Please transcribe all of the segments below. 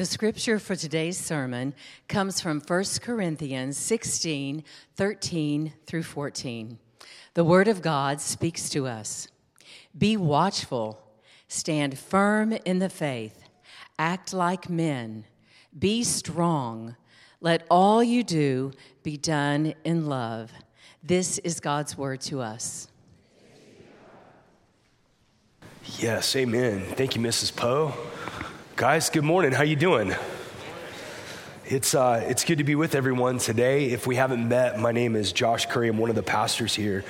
The scripture for today's sermon comes from 1 Corinthians 16 13 through 14. The Word of God speaks to us Be watchful, stand firm in the faith, act like men, be strong. Let all you do be done in love. This is God's Word to us. Yes, amen. Thank you, Mrs. Poe. Guys, good morning. How you doing? It's, uh, it's good to be with everyone today. If we haven't met, my name is Josh Curry. I'm one of the pastors here.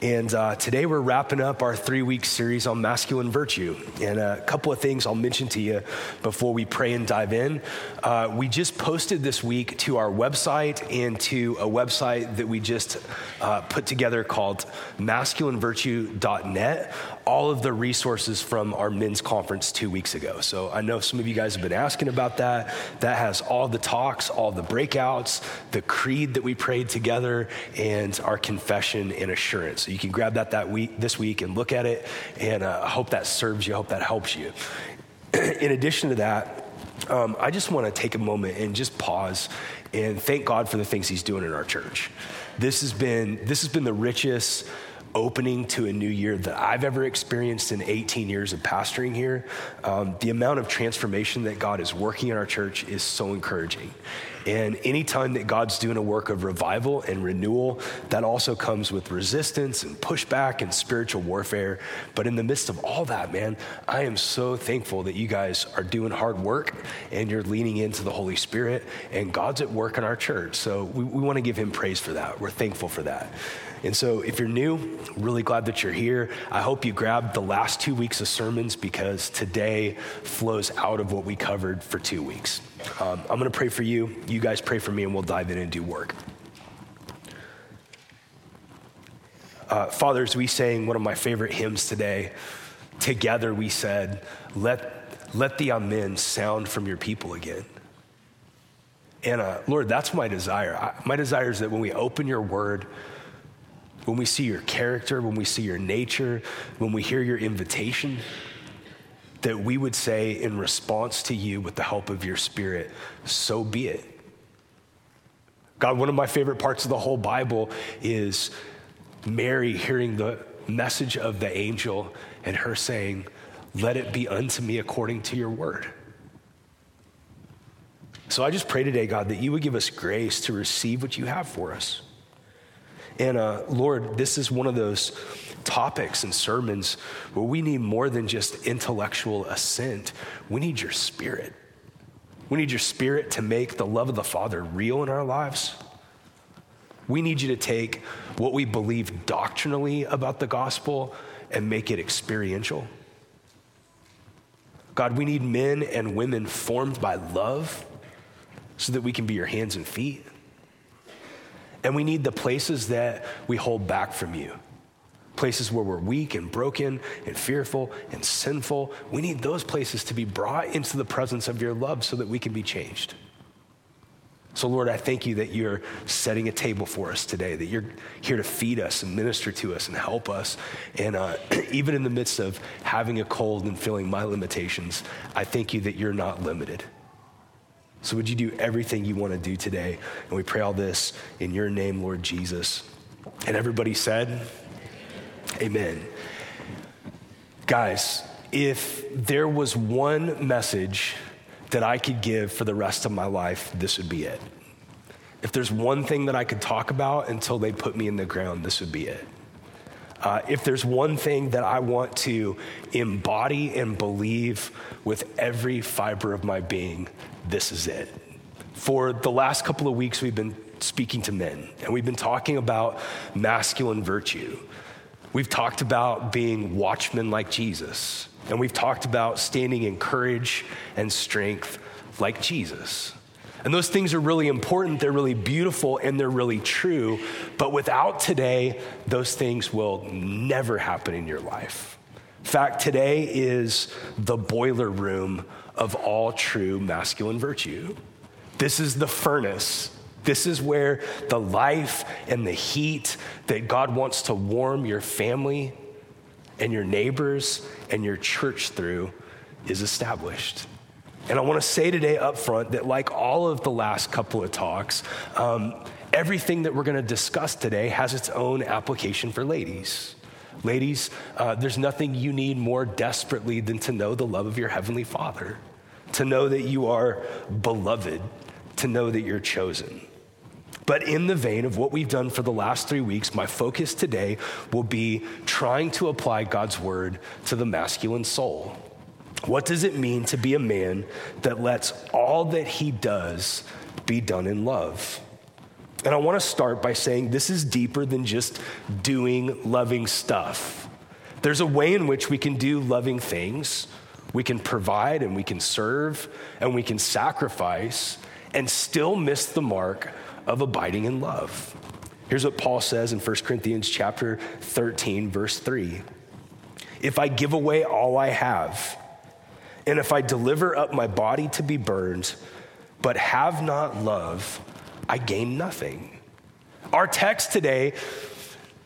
And uh, today we're wrapping up our three week series on masculine virtue. And a couple of things I'll mention to you before we pray and dive in. Uh, we just posted this week to our website and to a website that we just uh, put together called masculinevirtue.net all of the resources from our men's conference two weeks ago. So I know some of you guys have been asking about that. That has all the talks, all the breakouts, the creed that we prayed together, and our confession and assurance. So you can grab that that week this week and look at it. And uh, I hope that serves you. I hope that helps you. In addition to that, um, I just want to take a moment and just pause and thank God for the things He's doing in our church. This has been this has been the richest opening to a new year that I've ever experienced in 18 years of pastoring here. Um, the amount of transformation that God is working in our church is so encouraging. And anytime that God's doing a work of revival and renewal, that also comes with resistance and pushback and spiritual warfare. But in the midst of all that, man, I am so thankful that you guys are doing hard work and you're leaning into the Holy Spirit and God's at work in our church. So we, we want to give him praise for that. We're thankful for that. And so, if you're new, really glad that you're here. I hope you grabbed the last two weeks of sermons because today flows out of what we covered for two weeks. Um, I'm going to pray for you. You guys pray for me, and we'll dive in and do work. Uh, Fathers, we sang one of my favorite hymns today. Together, we said, Let, let the amen sound from your people again. And uh, Lord, that's my desire. I, my desire is that when we open your word, when we see your character, when we see your nature, when we hear your invitation, that we would say in response to you with the help of your spirit, so be it. God, one of my favorite parts of the whole Bible is Mary hearing the message of the angel and her saying, Let it be unto me according to your word. So I just pray today, God, that you would give us grace to receive what you have for us. And uh, Lord, this is one of those topics and sermons where we need more than just intellectual assent. We need your spirit. We need your spirit to make the love of the Father real in our lives. We need you to take what we believe doctrinally about the gospel and make it experiential. God, we need men and women formed by love so that we can be your hands and feet. And we need the places that we hold back from you. Places where we're weak and broken and fearful and sinful. We need those places to be brought into the presence of your love so that we can be changed. So, Lord, I thank you that you're setting a table for us today, that you're here to feed us and minister to us and help us. And uh, even in the midst of having a cold and feeling my limitations, I thank you that you're not limited. So, would you do everything you want to do today? And we pray all this in your name, Lord Jesus. And everybody said, Amen. Guys, if there was one message that I could give for the rest of my life, this would be it. If there's one thing that I could talk about until they put me in the ground, this would be it. Uh, if there's one thing that I want to embody and believe with every fiber of my being, this is it. For the last couple of weeks, we've been speaking to men, and we've been talking about masculine virtue. We've talked about being watchmen like Jesus, and we've talked about standing in courage and strength like Jesus. And those things are really important, they're really beautiful, and they're really true. But without today, those things will never happen in your life. In fact, today is the boiler room of all true masculine virtue. This is the furnace. This is where the life and the heat that God wants to warm your family and your neighbors and your church through is established. And I want to say today up front that, like all of the last couple of talks, um, everything that we're going to discuss today has its own application for ladies. Ladies, uh, there's nothing you need more desperately than to know the love of your Heavenly Father, to know that you are beloved, to know that you're chosen. But in the vein of what we've done for the last three weeks, my focus today will be trying to apply God's word to the masculine soul. What does it mean to be a man that lets all that he does be done in love? And I want to start by saying this is deeper than just doing loving stuff. There's a way in which we can do loving things. We can provide and we can serve and we can sacrifice and still miss the mark of abiding in love. Here's what Paul says in 1 Corinthians chapter 13 verse 3. If I give away all I have, and if I deliver up my body to be burned, but have not love, I gain nothing. Our text today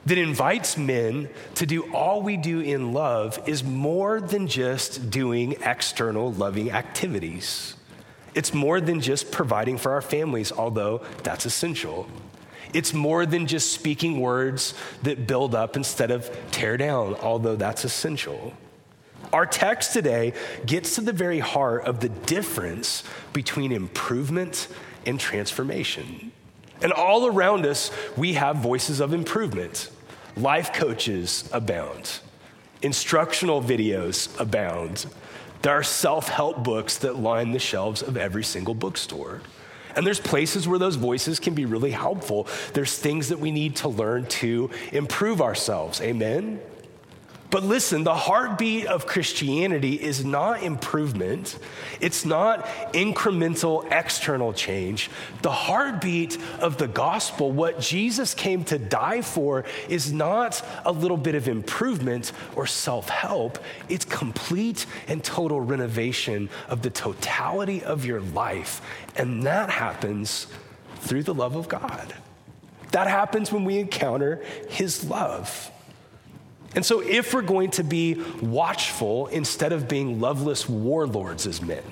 that invites men to do all we do in love is more than just doing external loving activities. It's more than just providing for our families, although that's essential. It's more than just speaking words that build up instead of tear down, although that's essential. Our text today gets to the very heart of the difference between improvement and transformation. And all around us, we have voices of improvement. Life coaches abound, instructional videos abound. There are self help books that line the shelves of every single bookstore. And there's places where those voices can be really helpful. There's things that we need to learn to improve ourselves. Amen? But listen, the heartbeat of Christianity is not improvement. It's not incremental external change. The heartbeat of the gospel, what Jesus came to die for, is not a little bit of improvement or self help. It's complete and total renovation of the totality of your life. And that happens through the love of God. That happens when we encounter His love. And so, if we're going to be watchful instead of being loveless warlords as men,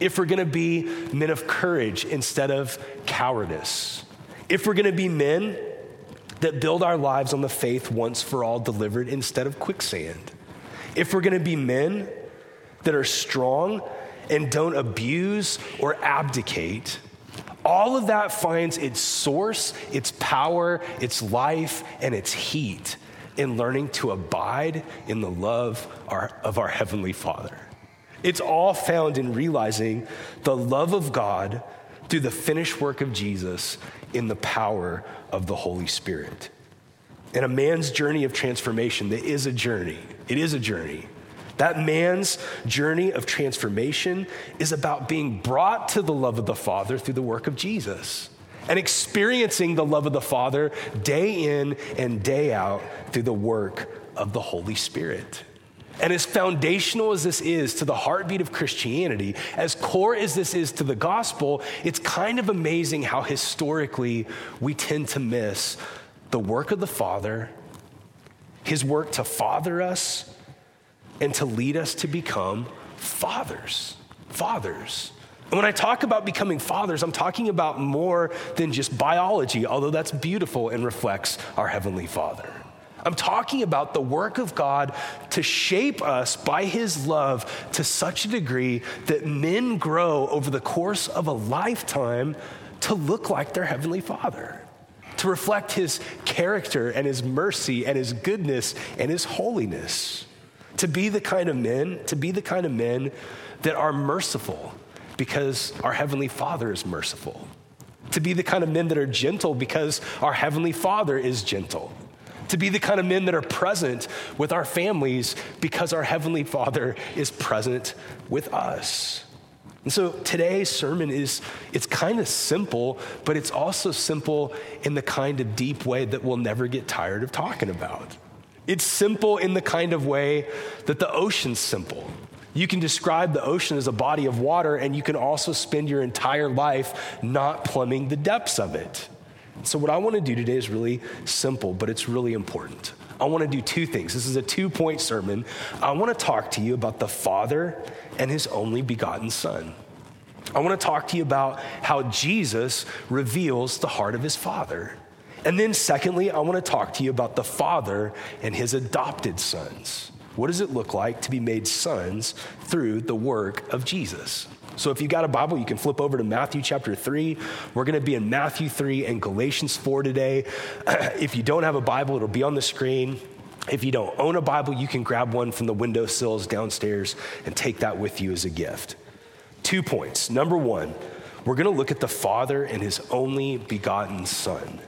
if we're going to be men of courage instead of cowardice, if we're going to be men that build our lives on the faith once for all delivered instead of quicksand, if we're going to be men that are strong and don't abuse or abdicate, all of that finds its source, its power, its life, and its heat in learning to abide in the love of our Heavenly Father. It's all found in realizing the love of God through the finished work of Jesus in the power of the Holy Spirit. And a man's journey of transformation, that is a journey. It is a journey. That man's journey of transformation is about being brought to the love of the Father through the work of Jesus and experiencing the love of the Father day in and day out through the work of the Holy Spirit. And as foundational as this is to the heartbeat of Christianity, as core as this is to the gospel, it's kind of amazing how historically we tend to miss the work of the Father, his work to father us, and to lead us to become fathers. Fathers. And when I talk about becoming fathers, I'm talking about more than just biology, although that's beautiful and reflects our Heavenly Father. I'm talking about the work of God to shape us by His love to such a degree that men grow over the course of a lifetime to look like their Heavenly Father, to reflect His character and His mercy and His goodness and His holiness, to be the kind of men, to be the kind of men that are merciful because our Heavenly Father is merciful. To be the kind of men that are gentle because our Heavenly Father is gentle. To be the kind of men that are present with our families because our Heavenly Father is present with us. And so today's sermon is it's kind of simple, but it's also simple in the kind of deep way that we'll never get tired of talking about. It's simple in the kind of way that the ocean's simple. You can describe the ocean as a body of water, and you can also spend your entire life not plumbing the depths of it. So, what I want to do today is really simple, but it's really important. I want to do two things. This is a two point sermon. I want to talk to you about the Father and his only begotten Son. I want to talk to you about how Jesus reveals the heart of his Father. And then, secondly, I want to talk to you about the Father and his adopted sons. What does it look like to be made sons through the work of Jesus? So, if you've got a Bible, you can flip over to Matthew chapter 3. We're going to be in Matthew 3 and Galatians 4 today. if you don't have a Bible, it'll be on the screen. If you don't own a Bible, you can grab one from the window sills downstairs and take that with you as a gift. Two points. Number one, we're going to look at the Father and his only begotten Son.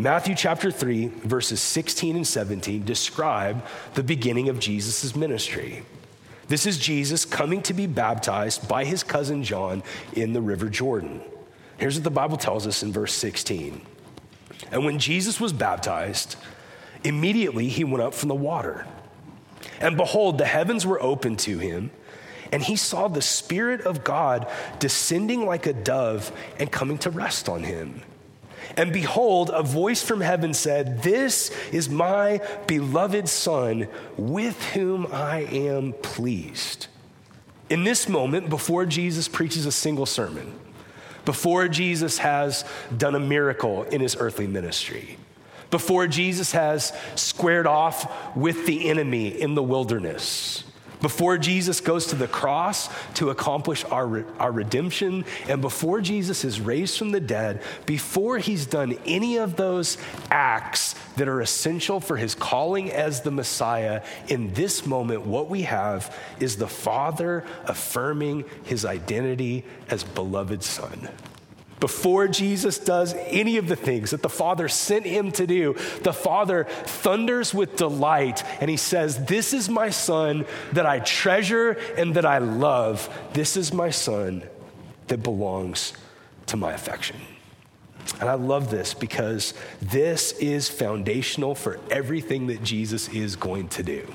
Matthew chapter 3, verses 16 and 17 describe the beginning of Jesus' ministry. This is Jesus coming to be baptized by his cousin John in the River Jordan. Here's what the Bible tells us in verse 16. And when Jesus was baptized, immediately he went up from the water. And behold, the heavens were opened to him, and he saw the Spirit of God descending like a dove and coming to rest on him. And behold, a voice from heaven said, This is my beloved Son, with whom I am pleased. In this moment, before Jesus preaches a single sermon, before Jesus has done a miracle in his earthly ministry, before Jesus has squared off with the enemy in the wilderness, before Jesus goes to the cross to accomplish our, our redemption, and before Jesus is raised from the dead, before he's done any of those acts that are essential for his calling as the Messiah, in this moment, what we have is the Father affirming his identity as beloved Son before Jesus does any of the things that the Father sent him to do, the Father thunders with delight and he says, This is my Son that I treasure and that I love. This is my Son that belongs to my affection. And I love this because this is foundational for everything that Jesus is going to do.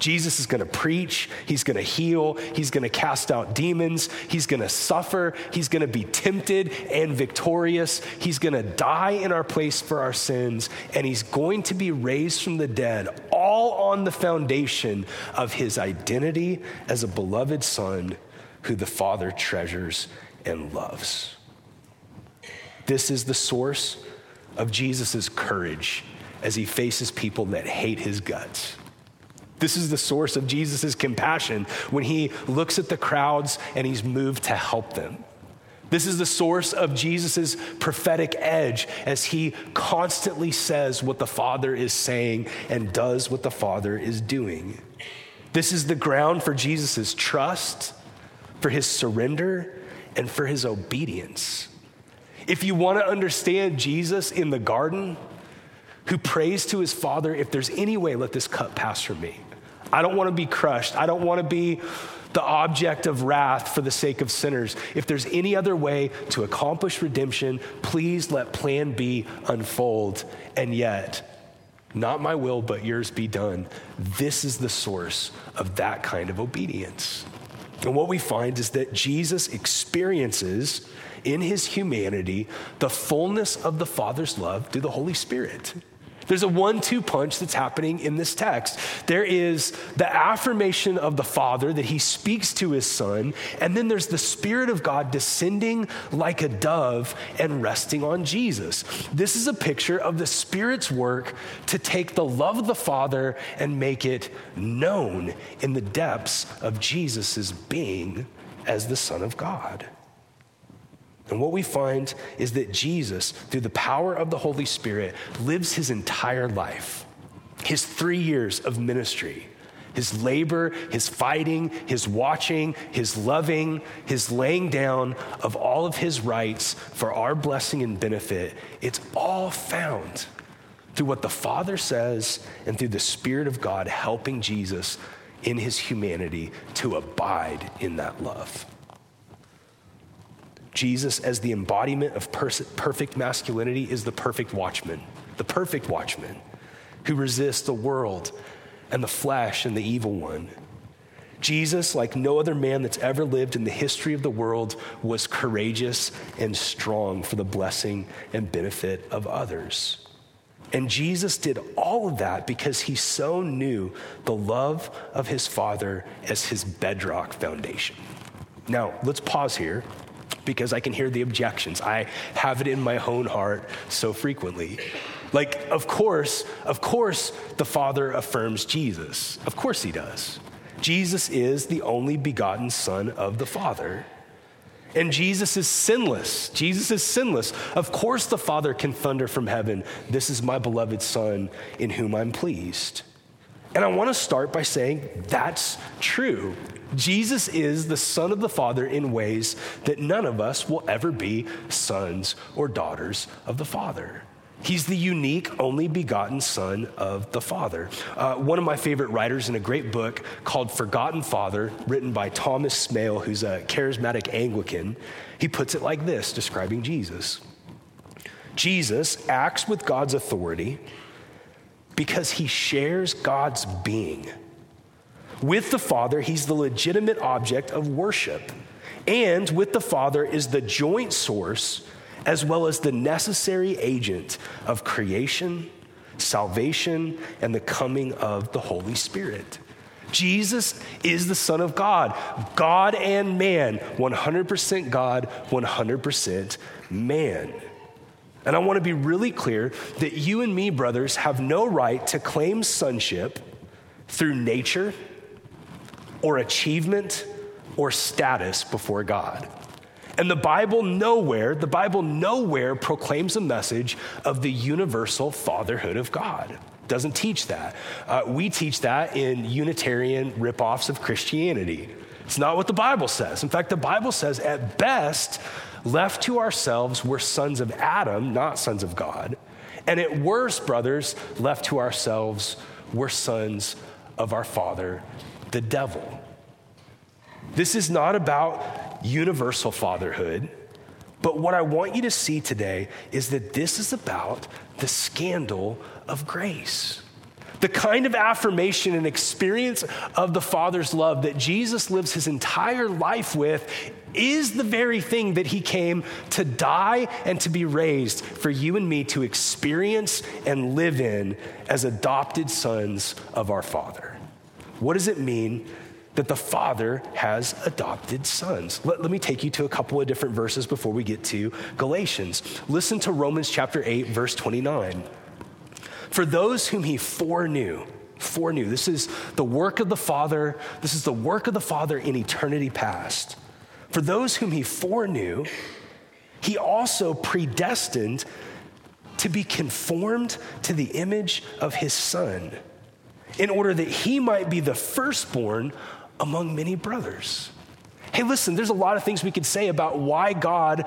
Jesus is going to preach, he's going to heal, he's going to cast out demons, he's going to suffer, he's going to be tempted and victorious, he's going to die in our place for our sins, and he's going to be raised from the dead, all on the foundation of his identity as a beloved son who the Father treasures and loves. This is the source of Jesus' courage as he faces people that hate his guts. This is the source of Jesus' compassion when he looks at the crowds and he's moved to help them. This is the source of Jesus' prophetic edge as he constantly says what the Father is saying and does what the Father is doing. This is the ground for Jesus' trust, for his surrender, and for his obedience. If you want to understand Jesus in the garden, who prays to his Father, if there's any way, let this cup pass from me. I don't want to be crushed. I don't want to be the object of wrath for the sake of sinners. If there's any other way to accomplish redemption, please let plan B unfold. And yet, not my will, but yours be done. This is the source of that kind of obedience. And what we find is that Jesus experiences in his humanity the fullness of the Father's love through the Holy Spirit. There's a one two punch that's happening in this text. There is the affirmation of the Father that he speaks to his Son, and then there's the Spirit of God descending like a dove and resting on Jesus. This is a picture of the Spirit's work to take the love of the Father and make it known in the depths of Jesus' being as the Son of God. And what we find is that Jesus, through the power of the Holy Spirit, lives his entire life, his three years of ministry, his labor, his fighting, his watching, his loving, his laying down of all of his rights for our blessing and benefit. It's all found through what the Father says and through the Spirit of God helping Jesus in his humanity to abide in that love. Jesus, as the embodiment of pers- perfect masculinity, is the perfect watchman, the perfect watchman who resists the world and the flesh and the evil one. Jesus, like no other man that's ever lived in the history of the world, was courageous and strong for the blessing and benefit of others. And Jesus did all of that because he so knew the love of his Father as his bedrock foundation. Now, let's pause here because I can hear the objections. I have it in my own heart so frequently. Like, of course, of course, the Father affirms Jesus. Of course, he does. Jesus is the only begotten Son of the Father. And Jesus is sinless. Jesus is sinless. Of course, the Father can thunder from heaven, This is my beloved Son in whom I'm pleased. And I want to start by saying that's true. Jesus is the Son of the Father in ways that none of us will ever be sons or daughters of the Father. He's the unique, only begotten Son of the Father. Uh, one of my favorite writers in a great book called Forgotten Father, written by Thomas Smail, who's a charismatic Anglican, he puts it like this, describing Jesus Jesus acts with God's authority because he shares God's being. With the Father, he's the legitimate object of worship. And with the Father is the joint source as well as the necessary agent of creation, salvation, and the coming of the Holy Spirit. Jesus is the Son of God, God and man, 100% God, 100% man. And I want to be really clear that you and me, brothers, have no right to claim sonship through nature or achievement or status before God. And the Bible nowhere, the Bible nowhere proclaims a message of the universal fatherhood of God. Doesn't teach that. Uh, we teach that in Unitarian ripoffs of Christianity. It's not what the Bible says. In fact, the Bible says, at best, left to ourselves, we're sons of Adam, not sons of God. And at worst, brothers, left to ourselves, we're sons of our father, the devil. This is not about universal fatherhood. But what I want you to see today is that this is about the scandal of grace. The kind of affirmation and experience of the Father's love that Jesus lives his entire life with is the very thing that he came to die and to be raised for you and me to experience and live in as adopted sons of our Father. What does it mean that the Father has adopted sons. Let, let, me take you to a couple of different verses before we get to Galatians. Listen to Romans chapter 8, verse 29. For those whom he foreknew, foreknew, this is the work of the Father, this is the work of the Father in eternity past. For those whom he foreknew, he also predestined to be conformed to the image of his Son, in order that he might be the firstborn among many brothers. Hey, listen, there's a lot of things we could say about why God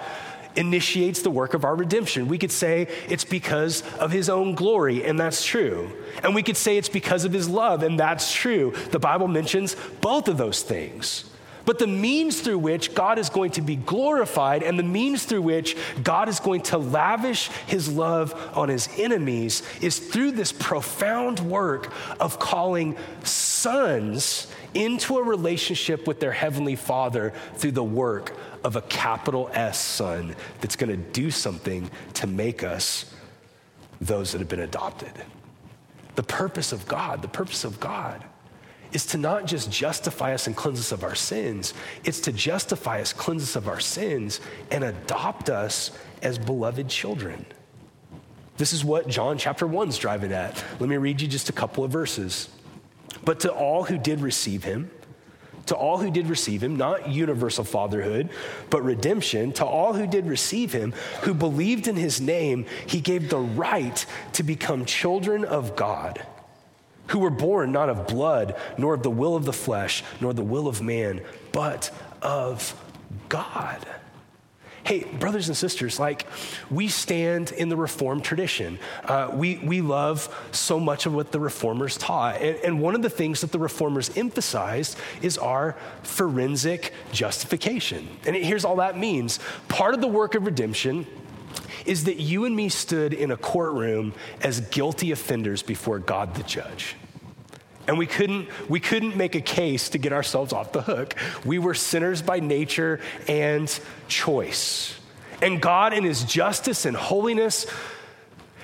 initiates the work of our redemption. We could say it's because of his own glory, and that's true. And we could say it's because of his love, and that's true. The Bible mentions both of those things. But the means through which God is going to be glorified and the means through which God is going to lavish his love on his enemies is through this profound work of calling sons into a relationship with their heavenly father through the work of a capital S son that's going to do something to make us those that have been adopted. The purpose of God, the purpose of God is to not just justify us and cleanse us of our sins, it's to justify us, cleanse us of our sins, and adopt us as beloved children. This is what John chapter 1 is driving at. Let me read you just a couple of verses. But to all who did receive him, to all who did receive him, not universal fatherhood, but redemption, to all who did receive him, who believed in his name, he gave the right to become children of God who were born not of blood, nor of the will of the flesh, nor the will of man, but of God. Hey, brothers and sisters, like we stand in the Reformed tradition. Uh, we, we love so much of what the Reformers taught. And, and one of the things that the Reformers emphasized is our forensic justification. And here's all that means part of the work of redemption is that you and me stood in a courtroom as guilty offenders before God the judge. And we couldn't, we couldn't make a case to get ourselves off the hook. We were sinners by nature and choice. And God, in His justice and holiness,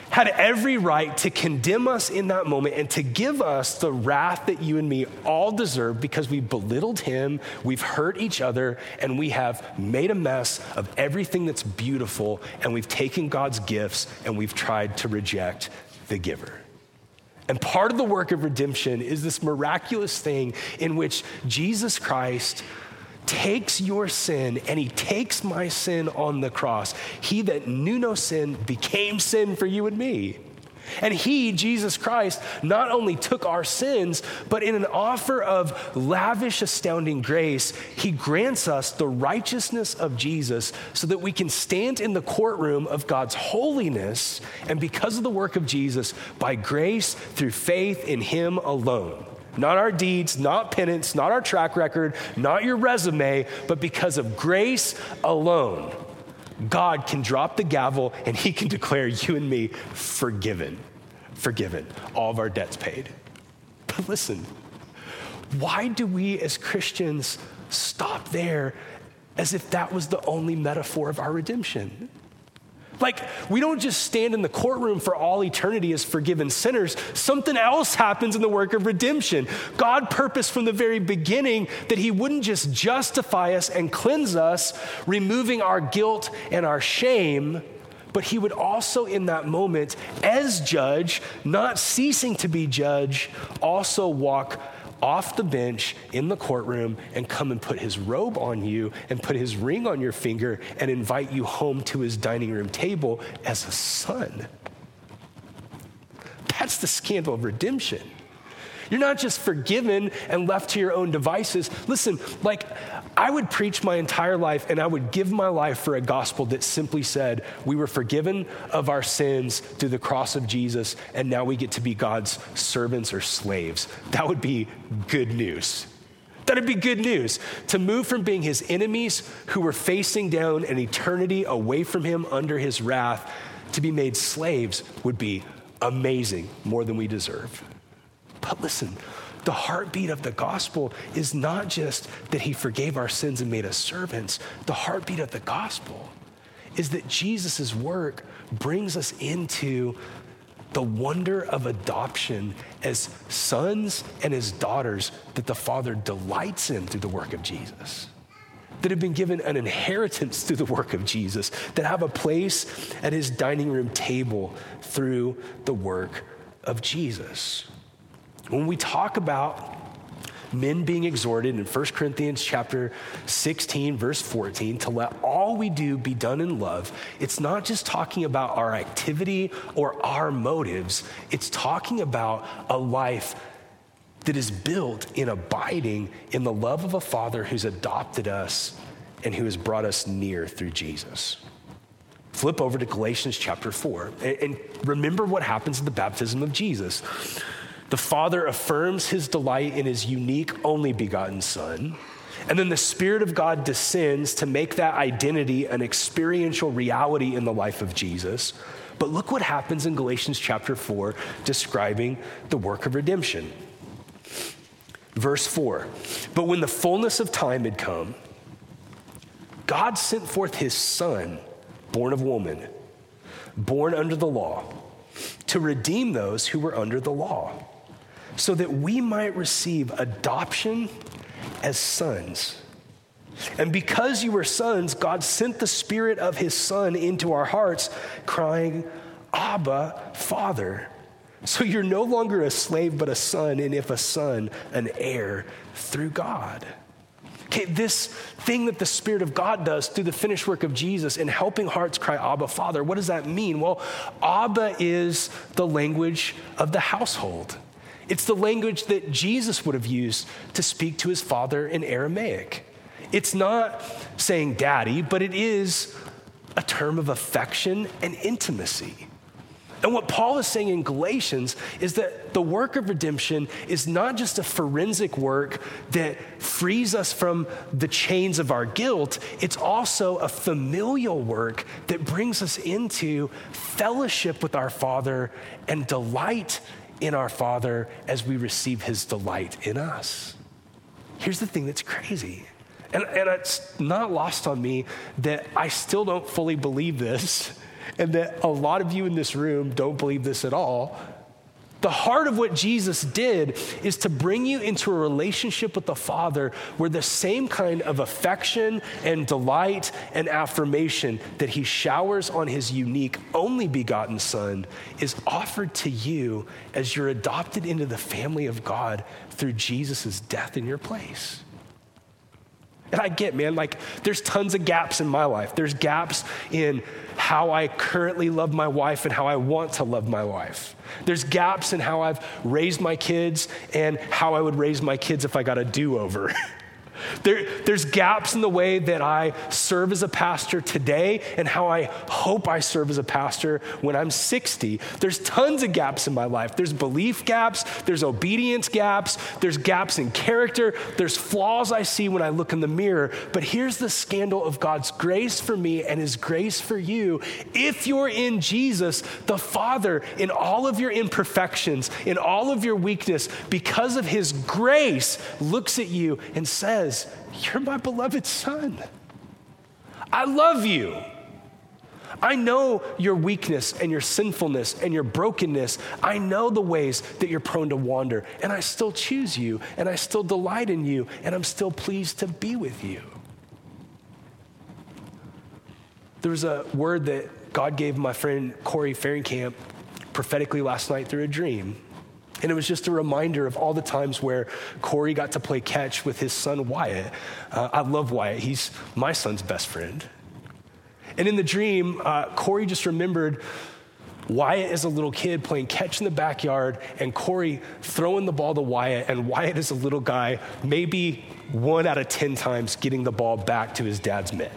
had every right to condemn us in that moment and to give us the wrath that you and me all deserve because we belittled him, we've hurt each other, and we have made a mess of everything that's beautiful, and we've taken God's gifts and we've tried to reject the giver. And part of the work of redemption is this miraculous thing in which Jesus Christ takes your sin and he takes my sin on the cross. He that knew no sin became sin for you and me. And he, Jesus Christ, not only took our sins, but in an offer of lavish, astounding grace, he grants us the righteousness of Jesus so that we can stand in the courtroom of God's holiness. And because of the work of Jesus, by grace through faith in him alone. Not our deeds, not penance, not our track record, not your resume, but because of grace alone God can drop the gavel and he can declare you and me forgiven. Forgiven. All of our debts paid. But listen, why do we as Christians stop there as if that was the only metaphor of our redemption? Like, we don't just stand in the courtroom for all eternity as forgiven sinners. Something else happens in the work of redemption. God purposed from the very beginning that He wouldn't just justify us and cleanse us, removing our guilt and our shame, but He would also, in that moment, as judge, not ceasing to be judge, also walk off the bench in the courtroom and come and put his robe on you and put his ring on your finger and invite you home to his dining room table as a son. That's the scandal of redemption. You're not just forgiven and left to your own devices. Listen, like I would preach my entire life and I would give my life for a gospel that simply said, we were forgiven of our sins through the cross of Jesus, and now we get to be God's servants or slaves. That would be good news. That'd be good news. To move from being his enemies who were facing down an eternity away from him under his wrath to be made slaves would be amazing, more than we deserve. But listen, the heartbeat of the gospel is not just that he forgave our sins and made us servants. The heartbeat of the gospel is that Jesus' work brings us into the wonder of adoption as sons and as daughters that the Father delights in through the work of Jesus. That have been given an inheritance through the work of Jesus, that have a place at his dining room table through the work of Jesus. When we talk about men being exhorted in 1 Corinthians chapter 16 verse 14 to let all we do be done in love, it's not just talking about our activity or our motives. It's talking about a life that is built in abiding in the love of a father who's adopted us and who has brought us near through Jesus. Flip over to Galatians chapter 4 and remember what happens at the baptism of Jesus. The Father affirms his delight in his unique, only begotten Son. And then the Spirit of God descends to make that identity an experiential reality in the life of Jesus. But look what happens in Galatians chapter 4, describing the work of redemption. Verse 4 But when the fullness of time had come, God sent forth his Son, born of woman, born under the law, to redeem those who were under the law so that we might receive adoption as sons. And because you were sons, God sent the Spirit of His Son into our hearts, crying, Abba, Father. So you're no longer a slave, but a son, and if a son, an heir through God. Okay, this thing that the Spirit of God does through the finished work of Jesus in helping hearts cry, Abba, Father, what does that mean? Well, Abba is the language of the household. It's the language that Jesus would have used to speak to his father in Aramaic. It's not saying daddy, but it is a term of affection and intimacy. And what Paul is saying in Galatians is that the work of redemption is not just a forensic work that frees us from the chains of our guilt, it's also a familial work that brings us into fellowship with our Father and delight in our Father as we receive his delight in us. Here's the thing that's crazy. And, and it's not lost on me that I still don't fully believe this. and that a lot of you in this room don't believe this at all, the heart of what Jesus did is to bring you into a relationship with the Father where the same kind of affection and delight and affirmation that He showers on His unique, only begotten Son is offered to you as you're adopted into the family of God through Jesus' death in your place. And I get, man, like there's tons of gaps in my life. There's gaps in how I currently love my wife and how I want to love my wife. There's gaps in how I've raised my kids and how I would raise my kids if I got a do over. There, there's gaps in the way that I serve as a pastor today and how I hope I serve as a pastor when I'm 60. There's tons of gaps in my life. There's belief gaps, there's obedience gaps, there's gaps in character, there's flaws I see when I look in the mirror. But here's the scandal of God's grace for me and His grace for you. If you're in Jesus, the Father, in all of your imperfections, in all of your weakness, because of His grace, looks at you and says, says, You're my beloved son. I love you. I know your weakness and your sinfulness and your brokenness. I know the ways that you're prone to wander, and I still choose you, and I still delight in you, and I'm still pleased to be with you. There was a word that God gave my friend Corey Fahrenkamp prophetically last night through a dream. And it was just a reminder of all the times where Corey got to play catch with his son Wyatt. Uh, I love Wyatt, he's my son's best friend. And in the dream, uh, Corey just remembered Wyatt as a little kid playing catch in the backyard, and Corey throwing the ball to Wyatt, and Wyatt as a little guy, maybe one out of 10 times getting the ball back to his dad's mitt.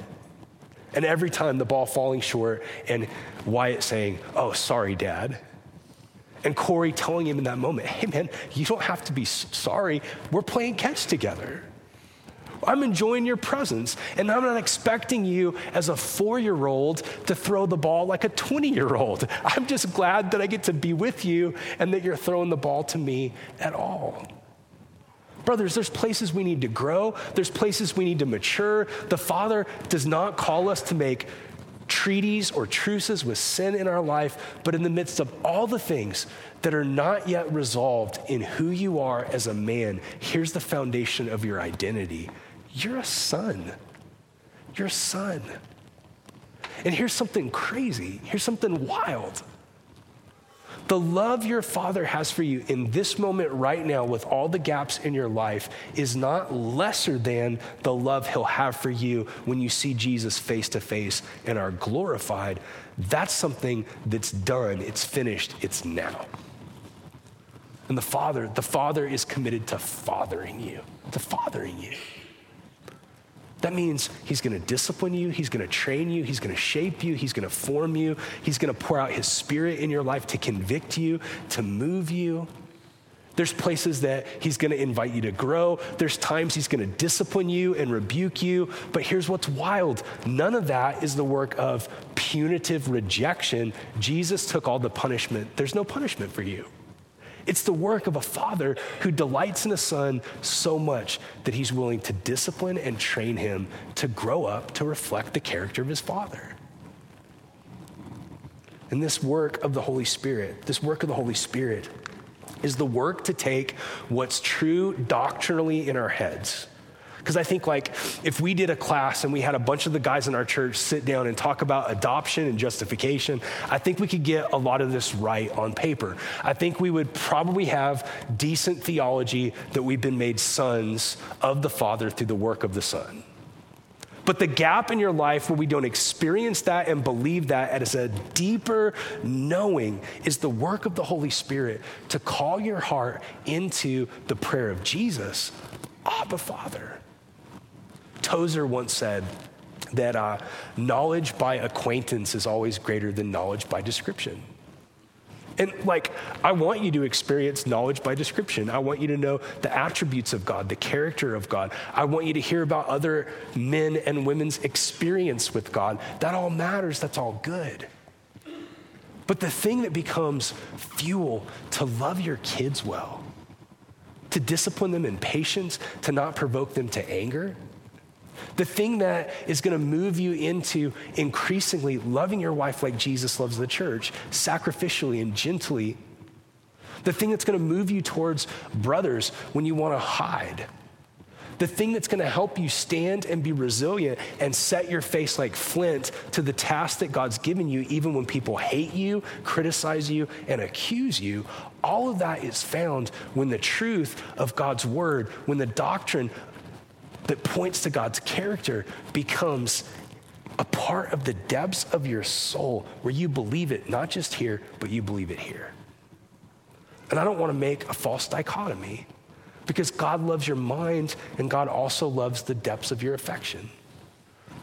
And every time the ball falling short, and Wyatt saying, Oh, sorry, dad. And Corey telling him in that moment, hey man, you don't have to be sorry. We're playing catch together. I'm enjoying your presence, and I'm not expecting you as a four year old to throw the ball like a 20 year old. I'm just glad that I get to be with you and that you're throwing the ball to me at all. Brothers, there's places we need to grow, there's places we need to mature. The Father does not call us to make treaties or truces with sin in our life, but in the midst of all the things that are not yet resolved in who you are as a man, here's the foundation of your identity you're a son. You're a son. And here's something crazy, here's something wild. The love your father has for you in this moment right now, with all the gaps in your life, is not lesser than the love he'll have for you when you see Jesus face to face and are glorified. That's something that's done, it's finished, it's now. And the Father, the Father is committed to fathering you, to fathering you. That means he's going to discipline you, he's going to train you, he's going to shape you, he's going to form you, he's going to pour out his spirit in your life to convict you, to move you. There's places that he's going to invite you to grow. There's times he's going to discipline you and rebuke you. But here's what's wild none of that is the work of punitive rejection. Jesus took all the punishment. There's no punishment for you. It's the work of a father who delights in a son so much that he's willing to discipline and train him to grow up to reflect the character of his father. And this work of the Holy Spirit, this work of the Holy Spirit, is the work to take what's true doctrinally in our heads because I think, like, if we did a class and we had a bunch of the guys in our church sit down and talk about adoption and justification, I think we could get a lot of this right on paper. I think we would probably have decent theology that we've been made sons of the Father through the work of the Son. But the gap in your life where we don't experience that and believe that as a deeper knowing is the work of the Holy Spirit to call your heart into the prayer of Jesus, Abba Father. Tozer once said that uh, knowledge by acquaintance is always greater than knowledge by description. And like, I want you to experience knowledge by description. I want you to know the attributes of God, the character of God. I want you to hear about other men and women's experience with God. That all matters, that's all good. But the thing that becomes fuel to love your kids well, to discipline them in patience, to not provoke them to anger, The thing that is going to move you into increasingly loving your wife like Jesus loves the church, sacrificially and gently. The thing that's going to move you towards brothers when you want to hide the thing that's going to help you stand and be resilient and set your face like flint to the task that God's given you, even when people hate you, criticize you, and accuse you. All of that is found when the truth of God's word, when the doctrine that points to God's character becomes a part of the depths of your soul where you believe it, not just here, but you believe it here. And I don't want to make a false dichotomy because God loves your mind and God also loves the depths of your affection.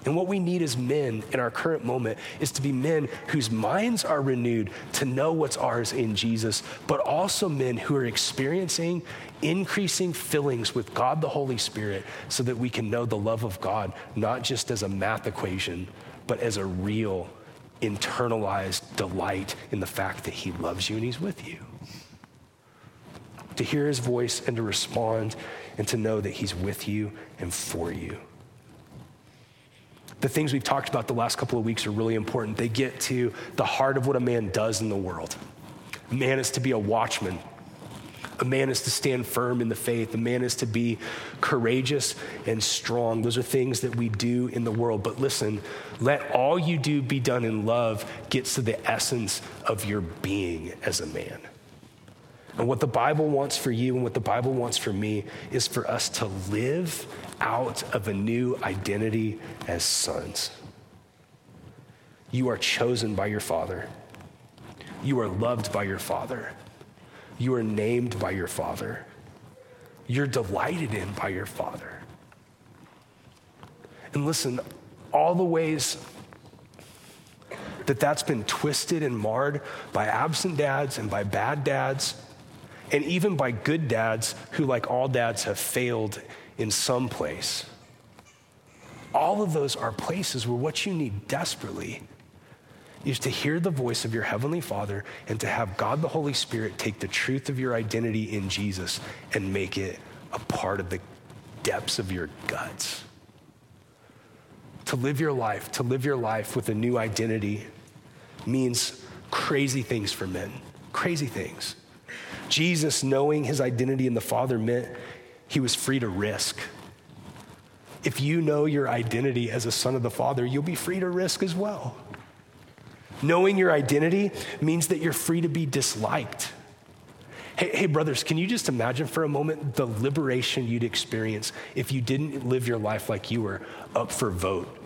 And what we need as men in our current moment is to be men whose minds are renewed to know what's ours in Jesus, but also men who are experiencing increasing fillings with God the Holy Spirit so that we can know the love of God not just as a math equation, but as a real internalized delight in the fact that He loves you and He's with you to hear his voice and to respond and to know that he's with you and for you. The things we've talked about the last couple of weeks are really important. They get to the heart of what a man does in the world. A man is to be a watchman. A man is to stand firm in the faith. A man is to be courageous and strong. Those are things that we do in the world. But listen, let all you do be done in love gets to the essence of your being as a man. And what the Bible wants for you and what the Bible wants for me is for us to live out of a new identity as sons. You are chosen by your Father. You are loved by your Father. You are named by your Father. You're delighted in by your Father. And listen, all the ways that that's been twisted and marred by absent dads and by bad dads and even by good dads who, like all dads, have failed in some place. All of those are places where what you need desperately is to hear the voice of your Heavenly Father and to have God the Holy Spirit take the truth of your identity in Jesus and make it a part of the depths of your guts. To live your life, to live your life with a new identity means crazy things for men, crazy things. Jesus, knowing his identity in the Father, meant he was free to risk. If you know your identity as a son of the Father, you'll be free to risk as well. Knowing your identity means that you're free to be disliked. Hey, hey, brothers, can you just imagine for a moment the liberation you'd experience if you didn't live your life like you were up for vote?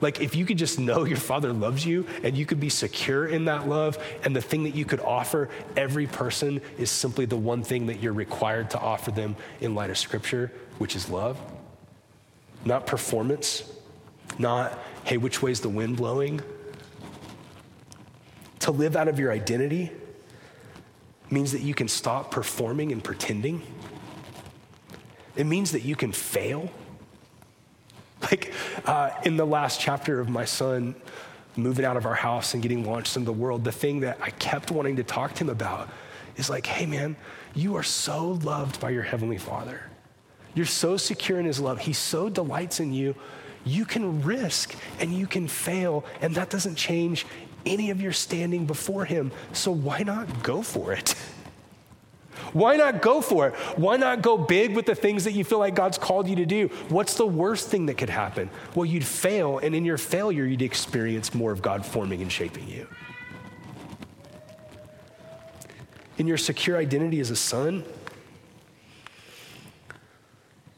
Like, if you could just know your Father loves you and you could be secure in that love, and the thing that you could offer every person is simply the one thing that you're required to offer them in light of Scripture, which is love, not performance, not, hey, which way's the wind blowing? To live out of your identity means that you can stop performing and pretending. It means that you can fail Like uh, in the last chapter of my son moving out of our house and getting launched into the world, the thing that I kept wanting to talk to him about is like, hey man, you are so loved by your Heavenly Father. You're so secure in His love. He so delights in you. You can risk and you can fail, and that doesn't change any of your standing before Him. So why not go for it? Why not go for it? Why not go big with the things that you feel like God's called you to do? What's the worst thing that could happen? Well, you'd fail, and in your failure, you'd experience more of God forming and shaping you. In your secure identity as a son,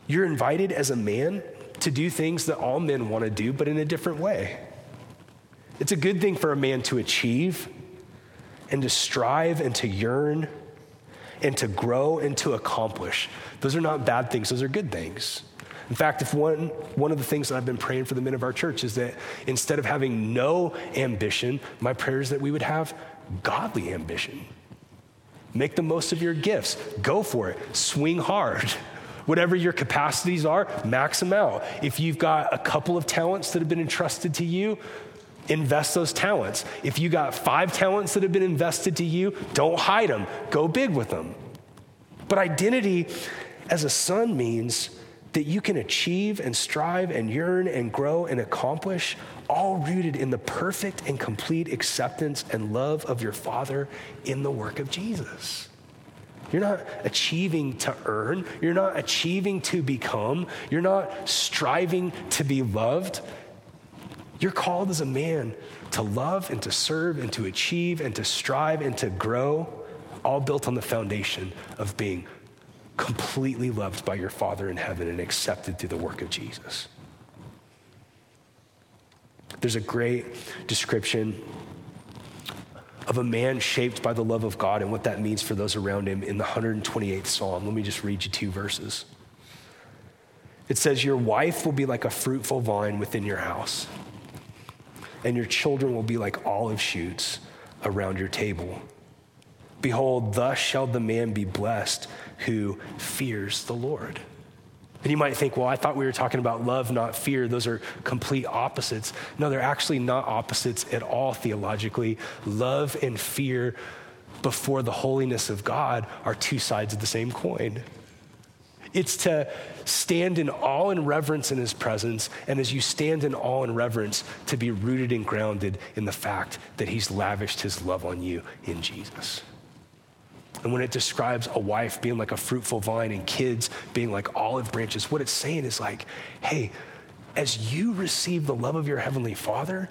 you're invited as a man to do things that all men want to do, but in a different way. It's a good thing for a man to achieve and to strive and to yearn and to grow and to accomplish. Those are not bad things, those are good things. In fact, if one, one of the things that I've been praying for the men of our church is that instead of having no ambition, my prayer is that we would have godly ambition. Make the most of your gifts. Go for it. Swing hard. Whatever your capacities are, max them out. If you've got a couple of talents that have been entrusted to you, invest those talents. If you got five talents that have been invested to you, don't hide them, go big with them. But identity as a son means that you can achieve and strive and yearn and grow and accomplish, all rooted in the perfect and complete acceptance and love of your Father in the work of Jesus. You're not achieving to earn. You're not achieving to become. You're not striving to be loved. You're called as a man to love and to serve and to achieve and to strive and to grow, all built on the foundation of being completely loved by your Father in heaven and accepted through the work of Jesus. There's a great description of a man shaped by the love of God and what that means for those around him in the 128th Psalm. Let me just read you two verses. It says, Your wife will be like a fruitful vine within your house, and your children will be like olive shoots around your table. Behold, thus shall the man be blessed who fears the Lord. And you might think, well, I thought we were talking about love, not fear. Those are complete opposites. No, they're actually not opposites at all theologically. Love and fear before the holiness of God are two sides of the same coin. It's to stand in awe and reverence in his presence, and as you stand in awe and reverence, to be rooted and grounded in the fact that he's lavished his love on you in Jesus. And when it describes a wife being like a fruitful vine and kids being like olive branches, what it's saying is like, hey, as you receive the love of your Heavenly Father,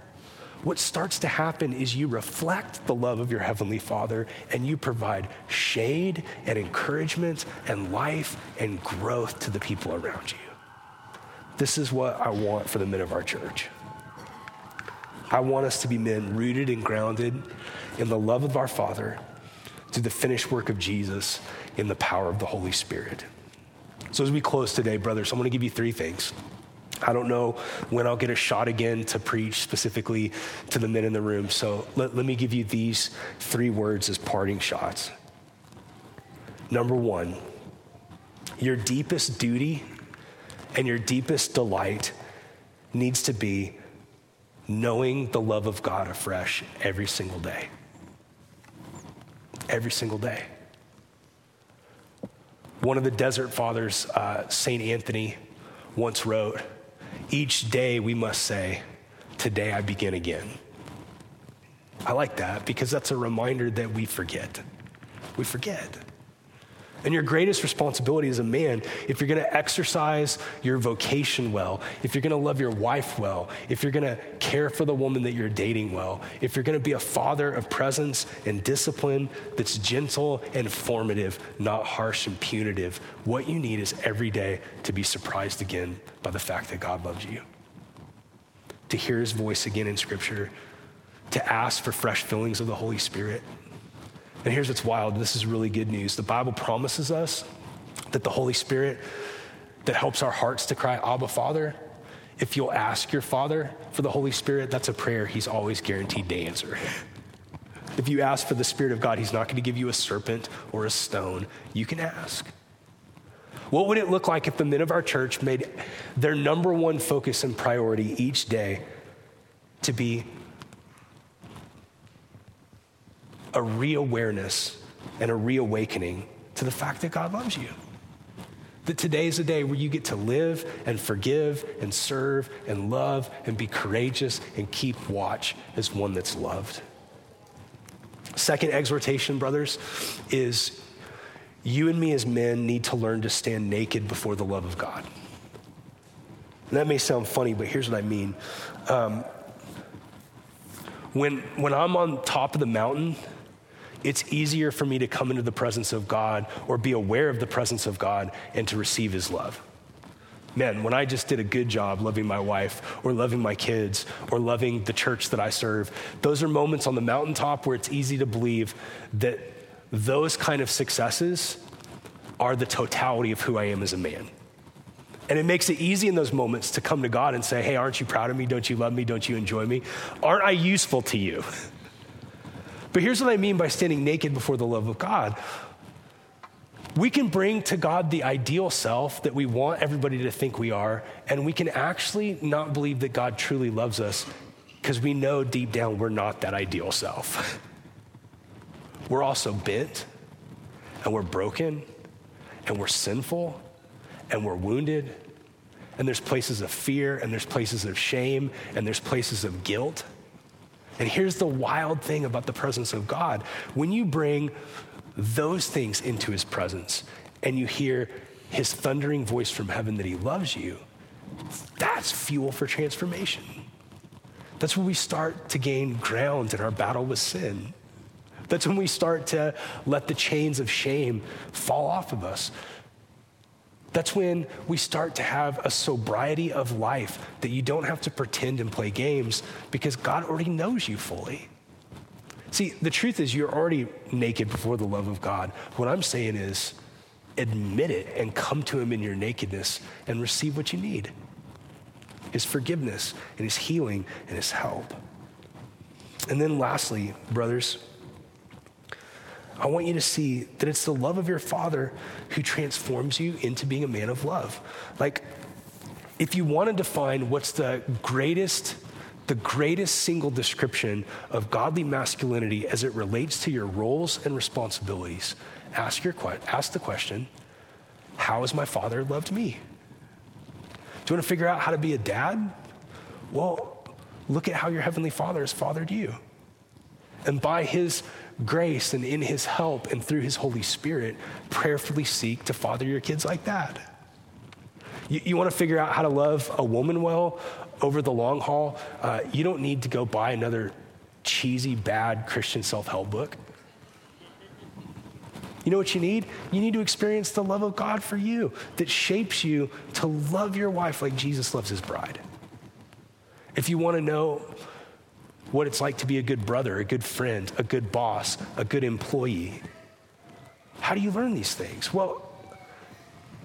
what starts to happen is you reflect the love of your Heavenly Father and you provide shade and encouragement and life and growth to the people around you. This is what I want for the men of our church. I want us to be men rooted and grounded in the love of our Father through the finished work of Jesus in the power of the Holy Spirit. So, as we close today, brothers, I want to give you three things. I don't know when I'll get a shot again to preach specifically to the men in the room. So, let, let me give you these three words as parting shots. Number one, your deepest duty and your deepest delight needs to be knowing the love of God afresh every single day every single day. One of the desert fathers, uh, St. Anthony, once wrote, Each day we must say, Today I begin again. I like that because that's a reminder that we forget. We forget. And your greatest responsibility as a man, if you're going to exercise your vocation well, if you're going to love your wife well, if you're going to care for the woman that you're dating well, if you're going to be a father of presence and discipline that's gentle and formative, not harsh and punitive, what you need is every day to be surprised again by the fact that God loves you, to hear his voice again in Scripture, to ask for fresh fillings of the Holy Spirit and here's what's wild this is really good news. The Bible promises us that the Holy Spirit that helps our hearts to cry, Abba, Father, if you'll ask your Father for the Holy Spirit, that's a prayer He's always guaranteed to answer. If you ask for the Spirit of God, He's not going to give you a serpent or a stone. You can ask. What would it look like if the men of our church made their number one focus and priority each day to be a reawareness and a reawakening to the fact that God loves you. That today is a day where you get to live and forgive and serve and love and be courageous and keep watch as one that's loved. Second exhortation, brothers, is you and me as men need to learn to stand naked before the love of God. And that may sound funny, but here's what I mean. Um, when, when I'm on top of the mountain it's easier for me to come into the presence of God or be aware of the presence of God and to receive his love. Man, when I just did a good job loving my wife or loving my kids or loving the church that I serve, those are moments on the mountaintop where it's easy to believe that those kind of successes are the totality of who I am as a man. And it makes it easy in those moments to come to God and say, Hey, aren't you proud of me? Don't you love me? Don't you enjoy me? Aren't I useful to you? But here's what I mean by standing naked before the love of God. We can bring to God the ideal self that we want everybody to think we are, and we can actually not believe that God truly loves us because we know deep down we're not that ideal self. We're also bent, and we're broken, and we're sinful, and we're wounded, and there's places of fear, and there's places of shame, and there's places of guilt. And here's the wild thing about the presence of God when you bring those things into his presence and you hear his thundering voice from heaven that he loves you, that's fuel for transformation. That's when we start to gain ground in our battle with sin. That's when we start to let the chains of shame fall off of us. That's when we start to have a sobriety of life that you don't have to pretend and play games because God already knows you fully. See, the truth is, you're already naked before the love of God. What I'm saying is, admit it and come to Him in your nakedness and receive what you need His forgiveness and His healing and His help. And then, lastly, brothers, I want you to see that it's the love of your Father who transforms you into being a man of love. Like, if you want to define what's the greatest, the greatest single description of godly masculinity as it relates to your roles and responsibilities, ask, your, ask the question How has my Father loved me? Do you want to figure out how to be a dad? Well, look at how your Heavenly Father has fathered you. And by His grace and in his help and through his Holy Spirit, prayerfully seek to father your kids like that. You, you want to figure out how to love a woman well over the long haul? Uh, you don't need to go buy another cheesy, bad Christian self help book. You know what you need? You need to experience the love of God for you that shapes you to love your wife like Jesus loves his bride. If you want to know what it's like to be a good brother, a good friend, a good boss, a good employee. How do you learn these things? Well,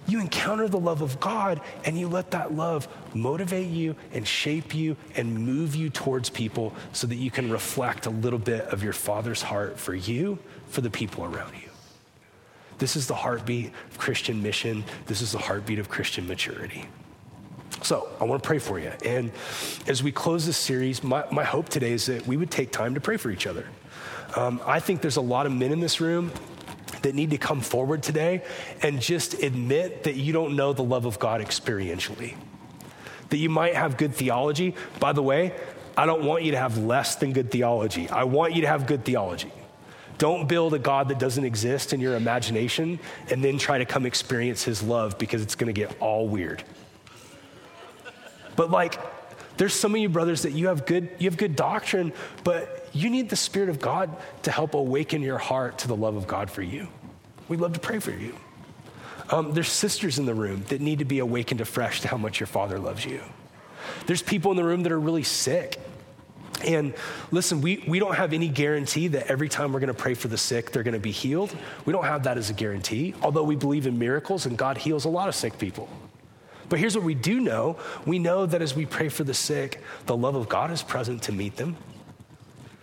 you encounter the love of God and you let that love motivate you and shape you and move you towards people so that you can reflect a little bit of your Father's heart for you, for the people around you. This is the heartbeat of Christian mission. This is the heartbeat of Christian maturity. So I want to pray for you. And as we close this series, my, my hope today is that we would take time to pray for each other. Um, I think there's a lot of men in this room that need to come forward today and just admit that you don't know the love of God experientially. That you might have good theology. By the way, I don't want you to have less than good theology. I want you to have good theology. Don't build a God that doesn't exist in your imagination and then try to come experience his love because it's going to get all weird. But like, there's some of you brothers that you have good, you have good doctrine, but you need the Spirit of God to help awaken your heart to the love of God for you. We'd love to pray for you. Um, there's sisters in the room that need to be awakened afresh to how much your Father loves you. There's people in the room that are really sick. And listen, we, we don't have any guarantee that every time we're going to pray for the sick, they're going to be healed. We don't have that as a guarantee, although we believe in miracles and God heals a lot of sick people. But here's what we do know we know that as we pray for the sick, the love of God is present to meet them.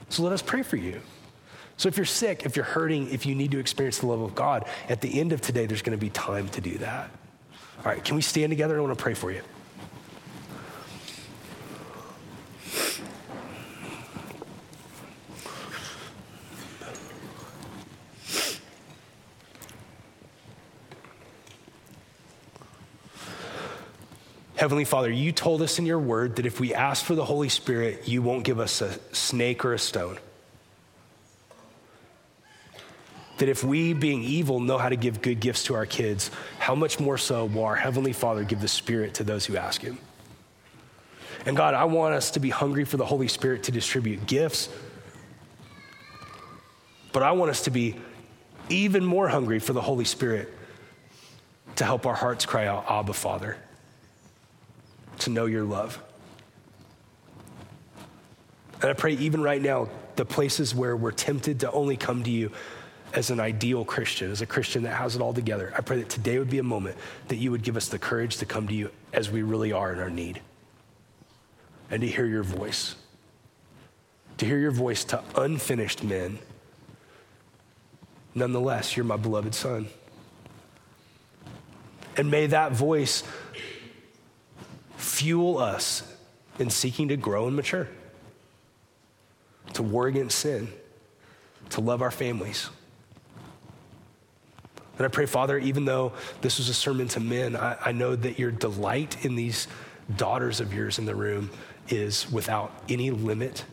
So let us pray for you. So if you're sick, if you're hurting, if you need to experience the love of God, at the end of today, there's going to be time to do that. All right, can we stand together? I want to pray for you. Heavenly Father, you told us in your word that if we ask for the Holy Spirit, you won't give us a snake or a stone. That if we, being evil, know how to give good gifts to our kids, how much more so will our Heavenly Father give the Spirit to those who ask Him? And God, I want us to be hungry for the Holy Spirit to distribute gifts, but I want us to be even more hungry for the Holy Spirit to help our hearts cry out, Abba, Father to know your love. And I pray, even right now, the places where we're tempted to only come to you as an ideal Christian, as a Christian that has it all together, I pray that today would be a moment that you would give us the courage to come to you as we really are in our need and to hear your voice. To hear your voice to unfinished men. Nonetheless, you're my beloved son. And may that voice fuel us in seeking to grow and mature, to war against sin, to love our families. And I pray, Father, even though this was a sermon to men, I, I know that your delight in these daughters of yours in the room is without any limit.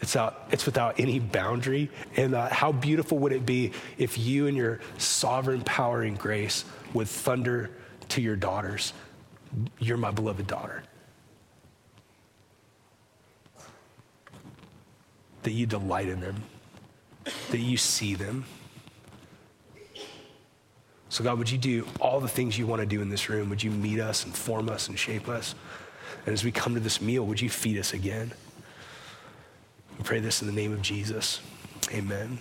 It's, out, it's without any boundary. And uh, how beautiful would it be if you and your sovereign power and grace would thunder to your daughters, You're my beloved daughter. That you delight in them, that you see them. So, God, would you do all the things you want to do in this room? Would you meet us and form us and shape us? And as we come to this meal, would you feed us again? We pray this in the name of Jesus. Amen.